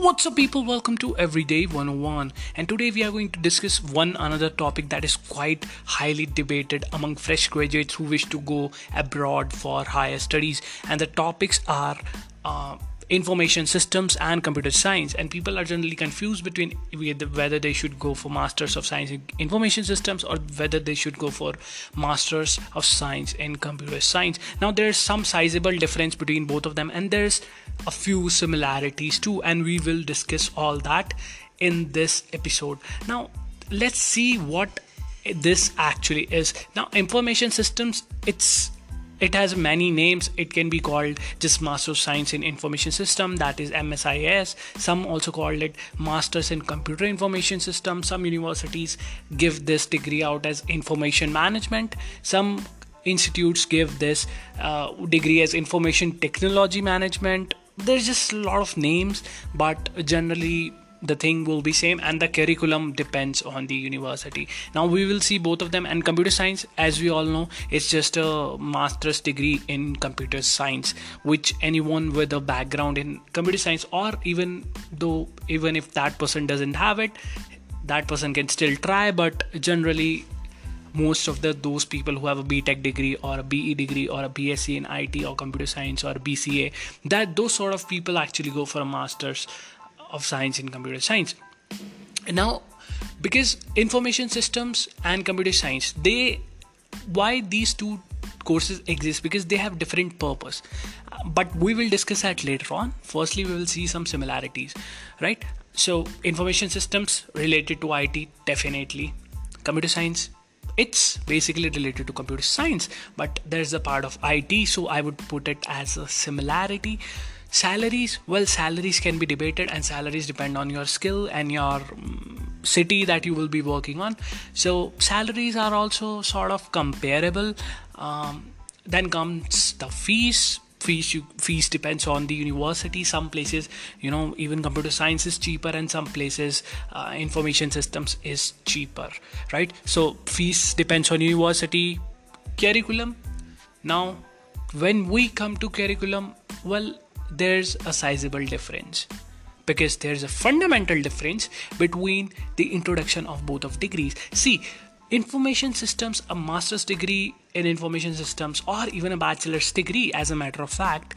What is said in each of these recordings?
What's up, people? Welcome to Everyday 101. And today we are going to discuss one another topic that is quite highly debated among fresh graduates who wish to go abroad for higher studies. And the topics are uh, information systems and computer science. And people are generally confused between whether they should go for masters of science in information systems or whether they should go for masters of science in computer science. Now there's some sizable difference between both of them and there's a few similarities too and we will discuss all that in this episode. Now let's see what this actually is. Now information systems it's it has many names. It can be called just master of science in information system that is msis some also called it masters in computer information system. Some universities give this degree out as information management. Some institutes give this uh, degree as information technology management. There's just a lot of names but generally the thing will be same and the curriculum depends on the university. Now we will see both of them and computer science as we all know it's just a master's degree in computer science which anyone with a background in computer science or even though even if that person doesn't have it that person can still try but generally most of the those people who have a BTech degree or a BE degree or a BSc in IT or computer science or BCA that those sort of people actually go for a master's of science in computer science. Now because information systems and computer science they why these two courses exist? Because they have different purpose. But we will discuss that later on. Firstly we will see some similarities right? So information systems related to it definitely. Computer science it's basically related to computer science. But there's a part of it so i would put it as a similarity salaries? Well salaries can be debated and salaries depend on your skill and your um, city that you will be working on. So salaries are also sort of comparable. Um, then comes the fees. Fees you, fees depends on the university. Some places you know even computer science is cheaper and some places uh, information systems is cheaper right? So fees depends on university. Curriculum. Now when we come to curriculum well there's a sizable difference. Because there's a fundamental difference between the introduction of both of degrees. See information systems a master's degree in information systems or even a bachelor's degree as a matter of fact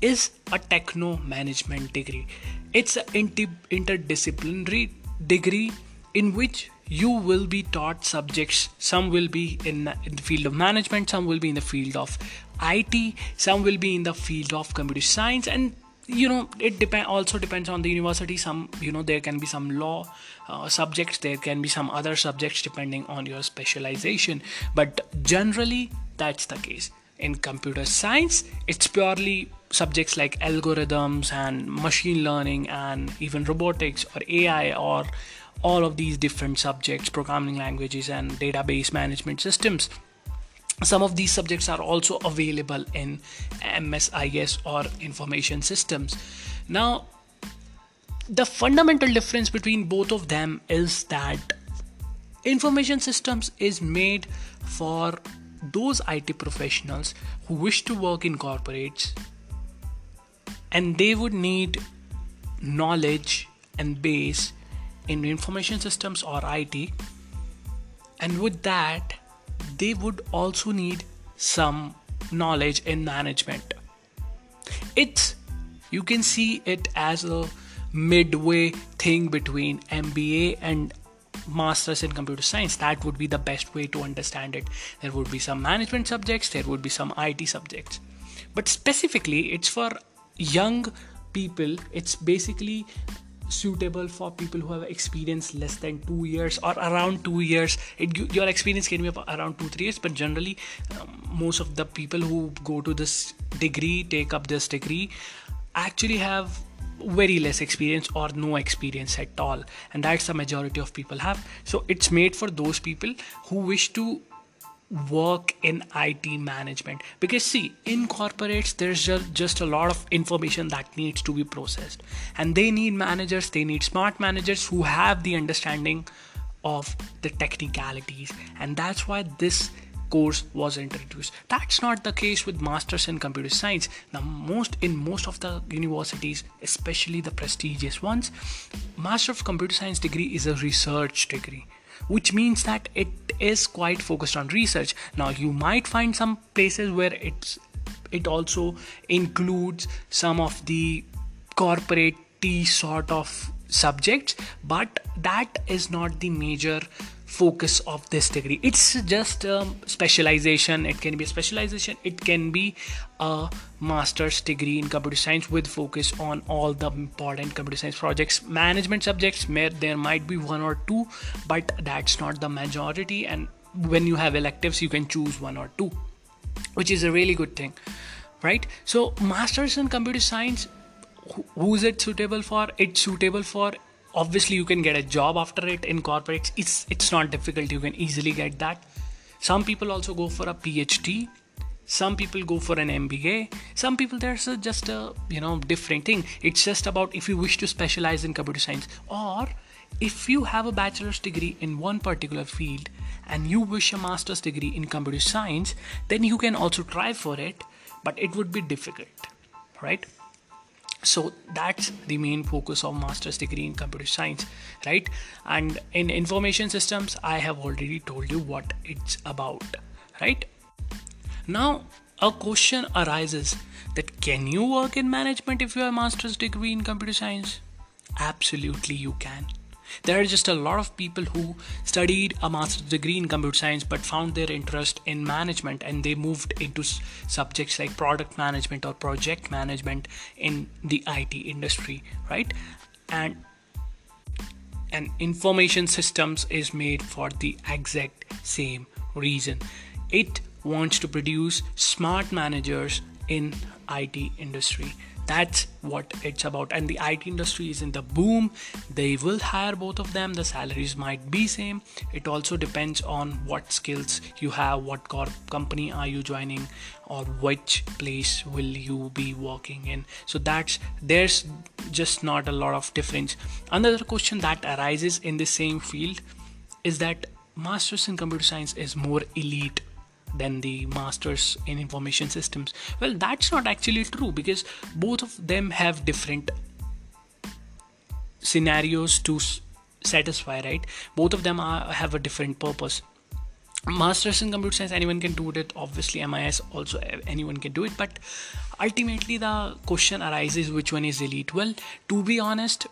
is a techno management degree. It's an interdisciplinary degree in which you will be taught subjects. Some will be in, in the field of management some will be in the field of IT, some will be in the field of computer science, and you know it depend also depends on the university. Some you know there can be some law uh, subjects there can be some other subjects depending on your specialization. But generally that's the case. In computer science it's purely subjects like algorithms and machine learning and even robotics or ai or all of these different subjects programming languages and database management systems some of these subjects are also available in MSIS or information systems. Now, the fundamental difference between both of them is that information systems is made for those IT professionals who wish to work in corporates and they would need knowledge and base in information systems or IT and with that they would also need some knowledge in management. It's you can see it as a midway thing between MBA and masters in computer science. That would be the best way to understand it. There would be some management subjects there would be some IT subjects. But specifically it's for young people. It's basically suitable for people who have experience less than two years or around two years. It, your experience can be around two three years but generally um, most of the people who go to this degree take up this degree actually have very less experience or no experience at all. And that's the majority of people have. So it's made for those people who wish to work in IT management. Because see in corporates there's just, just a lot of information that needs to be processed. And they need managers they need smart managers who have the understanding of the technicalities. And that's why this course was introduced. That's not the case with masters in computer science. Now most in most of the universities especially the prestigious ones master of computer science degree is a research degree which means that it is quite focused on research. Now you might find some places where it's it also includes some of the corporate sort of subjects but that is not the major focus of this degree. It's just a specialization. It can be a specialization. It can be a master's degree in computer science with focus on all the important computer science projects. Management subjects there might be one or two but that's not the majority. And when you have electives you can choose one or two which is a really good thing right? So masters in computer science who is it suitable for? It's suitable for obviously you can get a job after it in corporates. It's it's not difficult. You can easily get that. Some people also go for a phd some people go for an mba some people there's a, just a you know different thing. It's just about if you wish to specialize in computer science or if you have a bachelor's degree in one particular field and you wish a master's degree in computer science then you can also try for it but it would be difficult right so that's the main focus of master's degree in computer science right? And in information systems i have already told you what it's about right? Now a question arises that can you work in management if you have a master's degree in computer science? Absolutely you can there are just a lot of people who studied a master's degree in computer science but found their interest in management and they moved into subjects like product management or project management in the IT industry, right? And and information systems is made for the exact same reason. It wants to produce smart managers in IT industry that's what it's about. And the IT industry is in the boom. They will hire both of them. The salaries might be same. It also depends on what skills you have what corp company are you joining or which place will you be working in. So that's there's just not a lot of difference. Another question that arises in the same field is that masters in computer science is more elite than the masters in information systems. Well that's not actually true because both of them have different scenarios to satisfy right? Both of them are, have a different purpose. Masters in computer science anyone can do it. Obviously mis also anyone can do it. But ultimately the question arises which one is elite? Well to be honest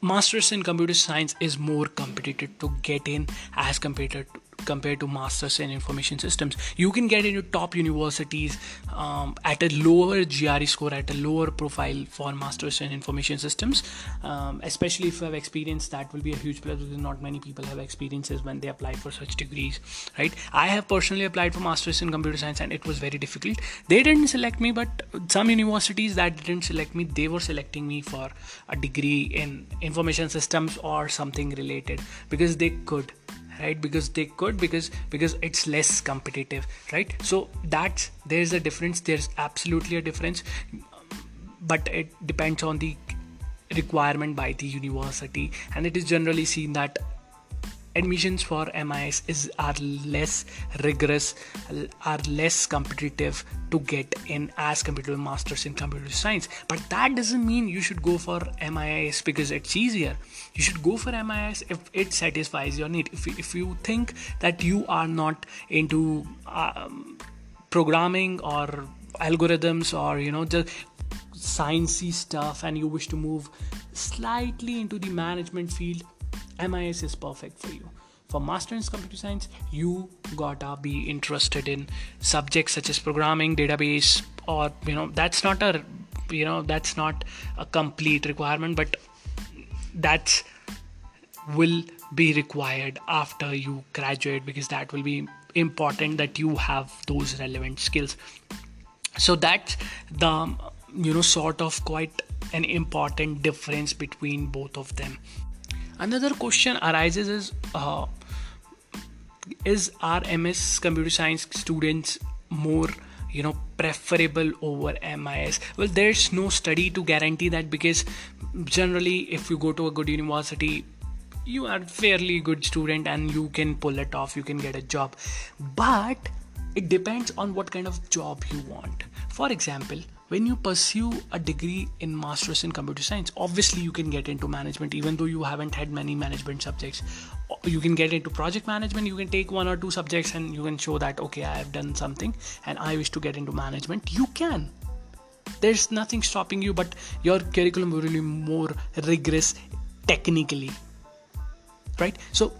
masters in computer science is more competitive to get in as compared to compared to masters in information systems. You can get into top universities um, at a lower gre score at a lower profile for masters in information systems. Um, especially if you have experience that will be a huge plus because not many people have experiences when they apply for such degrees right? I have personally applied for masters in computer science and it was very difficult. They didn't select me but some universities that didn't select me they were selecting me for a degree in information systems or something related because they could right? Because they could because because it's less competitive right? So that's there's a difference there's absolutely a difference. But it depends on the requirement by the university. And it is generally seen that admissions for MIS is are less rigorous, are less competitive to get in as compared to masters in computer science. But that doesn't mean you should go for MIS because it's easier. You should go for MIS if it satisfies your need. If if you think that you are not into um, programming or algorithms or you know just sciencey stuff and you wish to move slightly into the management field MIS is perfect for you. For Masters in Computer Science, you gotta be interested in subjects such as programming, database, or you know that's not a you know that's not a complete requirement, but that's will be required after you graduate because that will be important that you have those relevant skills so that's the you know sort of quite an important difference between both of them another question arises is uh, is our ms computer science students more you know preferable over mis well there's no study to guarantee that because generally if you go to a good university you are fairly good student and you can pull it off you can get a job. But it depends on what kind of job you want. For example when you pursue a degree in masters in computer science obviously you can get into management even though you haven't had many management subjects. You can get into project management you can take one or two subjects and you can show that okay i have done something and i wish to get into management. You can. There's nothing stopping you but your curriculum will be more rigorous technically. Right? So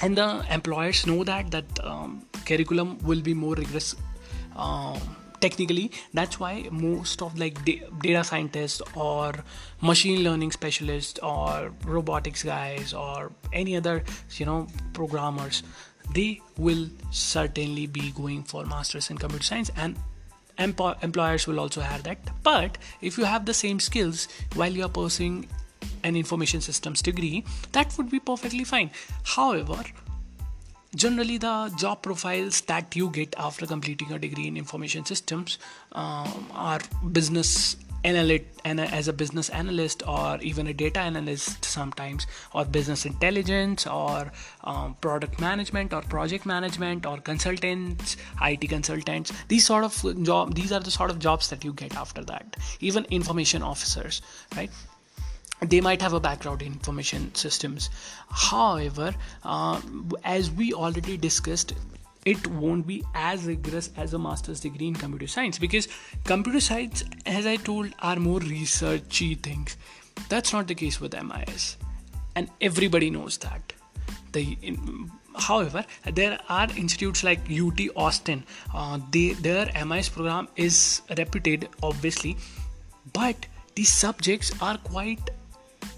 and the employers know that that um, curriculum will be more rigorous um, technically that's why most of like data scientists or machine learning specialists or robotics guys or any other you know programmers they will certainly be going for masters in computer science and employers will also have that. But if you have the same skills while you're pursuing an information systems degree that would be perfectly fine. However generally the job profiles that you get after completing a degree in information systems um, are business analyst as a business analyst or even a data analyst sometimes or business intelligence or um, product management or project management or consultants it consultants. These sort of job these are the sort of jobs that you get after that. Even information officers right they might have a background in information systems. However uh, as we already discussed it won't be as rigorous as a master's degree in computer science because computer science as i told are more researchy things. That's not the case with mis and everybody knows that. In, however there are institutes like ut austin. Uh, they, their mis program is reputed obviously but these subjects are quite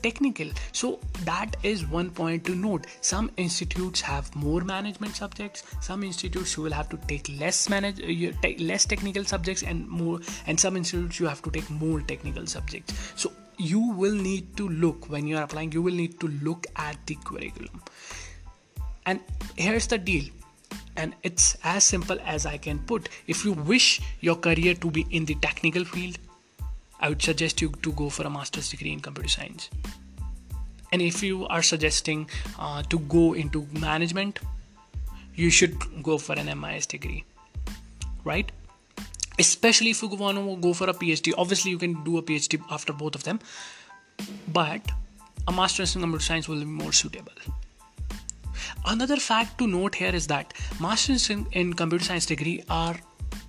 technical. So that is one point to note. Some institutes have more management subjects. Some institutes you will have to take less manage uh, take less technical subjects and more and some institutes you have to take more technical subjects. So you will need to look when you are applying you will need to look at the curriculum. And here's the deal. And it's as simple as i can put. If you wish your career to be in the technical field I would suggest you to go for a master's degree in computer science. And if you are suggesting uh, to go into management, you should go for an MIS degree, right? Especially if you want to go for a PhD. Obviously, you can do a PhD after both of them, but a master's in computer science will be more suitable. Another fact to note here is that masters in, in computer science degree are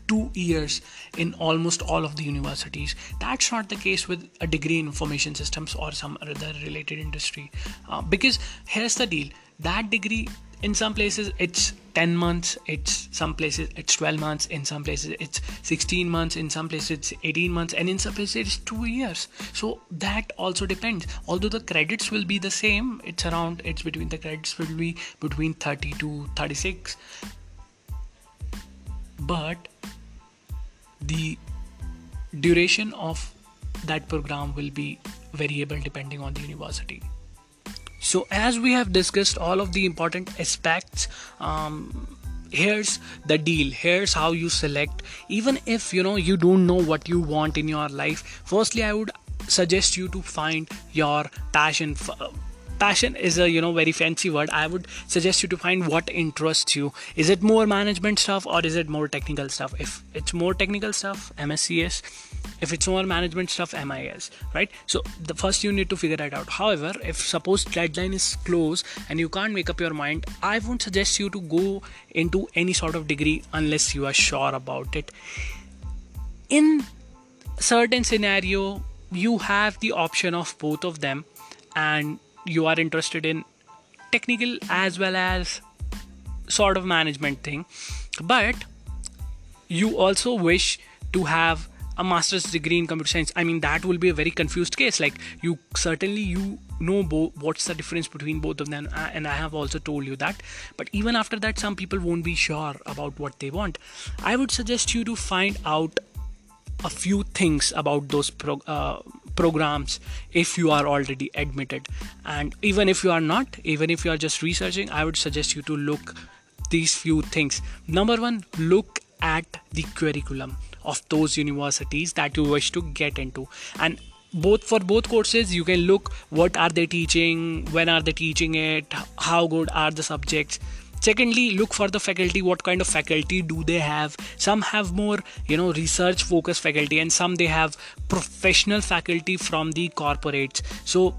two years in almost all of the universities. That's not the case with a degree in information systems or some other related industry. Uh, because here's the deal that degree in some places it's 10 months it's some places it's 12 months in some places it's 16 months in some places it's 18 months and in some places it's 2 years so that also depends although the credits will be the same it's around it's between the credits will be between 30 to 36 but the duration of that program will be variable depending on the university. So as we have discussed all of the important aspects um, here's the deal here's how you select. Even if you know you don't know what you want in your life firstly i would suggest you to find your passion passion is a you know very fancy word. I would suggest you to find what interests you. Is it more management stuff or is it more technical stuff? If it's more technical stuff mscs if it's more management stuff mis right? So the first you need to figure that out. However if suppose deadline is close and you can't make up your mind i won't suggest you to go into any sort of degree unless you are sure about it. In certain scenario you have the option of both of them and you are interested in technical as well as sort of management thing. But you also wish to have a master's degree in computer science. I mean that will be a very confused case. Like you certainly you know bo- what's the difference between both of them. Uh, and i have also told you that. But even after that some people won't be sure about what they want. I would suggest you to find out a few things about those pro- uh, programs if you are already admitted. And even if you are not even if you are just researching i would suggest you to look these few things. Number one look at the curriculum of those universities that you wish to get into. And both for both courses you can look what are they teaching when are they teaching it how good are the subjects secondly look for the faculty what kind of faculty do they have? Some have more you know research focused faculty and some they have professional faculty from the corporates. So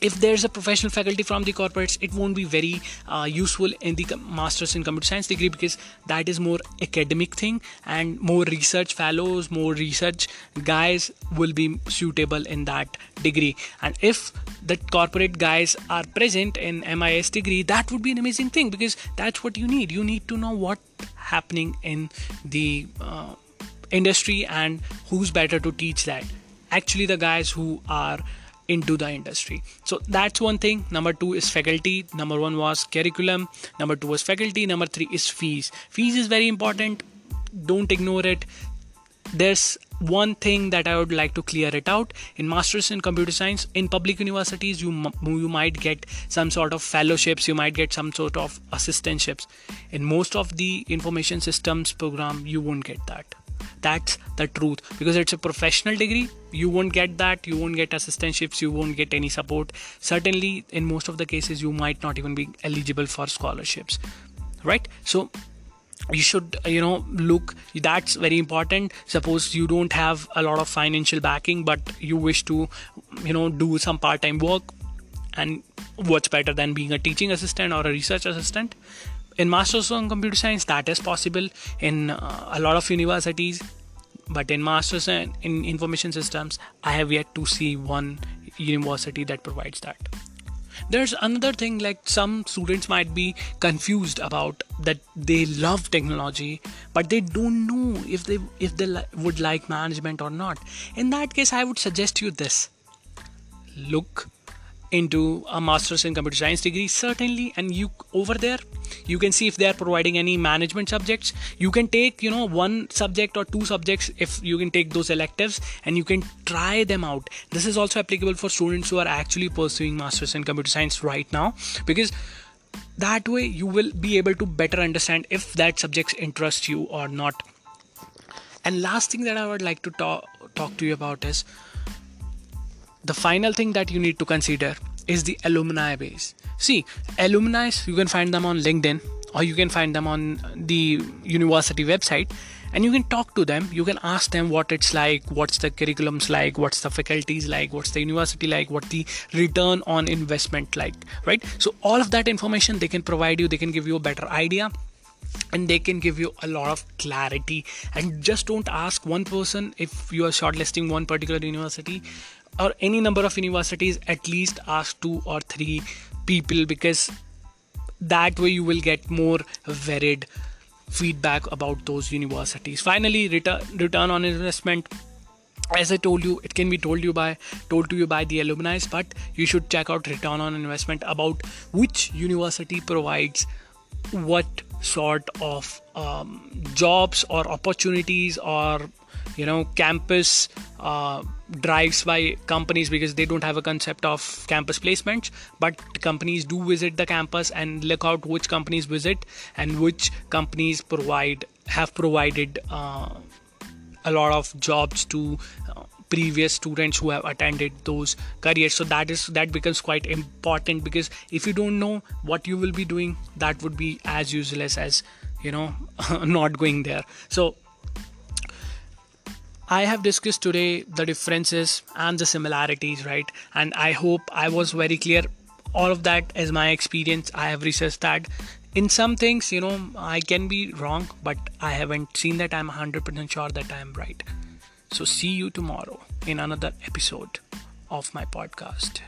if there's a professional faculty from the corporates it won't be very uh, useful in the masters in computer science degree because that is more academic thing and more research fellows more research guys will be suitable in that degree. And if the corporate guys are present in MIS degree that would be an amazing thing because that's what you need. You need to know what happening in the uh, industry and who's better to teach that. Actually the guys who are into the industry. So that's one thing. Number two is faculty. Number one was curriculum. Number two was faculty. Number three is fees. Fees is very important. Don't ignore it. There's one thing that I would like to clear it out. In masters in computer science in public universities you you might get some sort of fellowships. You might get some sort of assistantships. In most of the information systems program you won't get that that's the truth. Because it's a professional degree you won't get that you won't get assistantships you won't get any support. Certainly in most of the cases you might not even be eligible for scholarships right? So you should you know look that's very important. Suppose you don't have a lot of financial backing but you wish to you know do some part-time work and what's better than being a teaching assistant or a research assistant in masters on computer science that is possible in uh, a lot of universities. But in masters in information systems i have yet to see one university that provides that. There's another thing like some students might be confused about that they love technology but they don't know if they if they li- would like management or not. In that case i would suggest you this. Look into a master's in computer science degree certainly and you over there you can see if they are providing any management subjects. You can take you know one subject or two subjects if you can take those electives and you can try them out. This is also applicable for students who are actually pursuing masters in computer science right now because that way you will be able to better understand if that subjects interest you or not. And last thing that i would like to talk talk to you about is the final thing that you need to consider is the alumni base. See alumni you can find them on linkedin or you can find them on the university website and you can talk to them. You can ask them what it's like what's the curriculums like what's the faculties like what's the university like what the return on investment like right? So all of that information they can provide you. They can give you a better idea and they can give you a lot of clarity. And just don't ask one person if you are shortlisting one particular university or any number of universities at least ask two or three people because that way you will get more varied feedback about those universities. Finally return return on investment. As i told you it can be told you by told to you by the alumni but you should check out return on investment about which university provides what sort of um, jobs or opportunities or you know campus uh, drives by companies because they don't have a concept of campus placements but companies do visit the campus and look out which companies visit and which companies provide have provided uh, a lot of jobs to uh, previous students who have attended those careers. So that is that becomes quite important because if you don't know what you will be doing that would be as useless as you know not going there. So I have discussed today the differences and the similarities, right? And I hope I was very clear. All of that is my experience. I have researched that. In some things, you know, I can be wrong, but I haven't seen that I'm 100% sure that I am right. So, see you tomorrow in another episode of my podcast.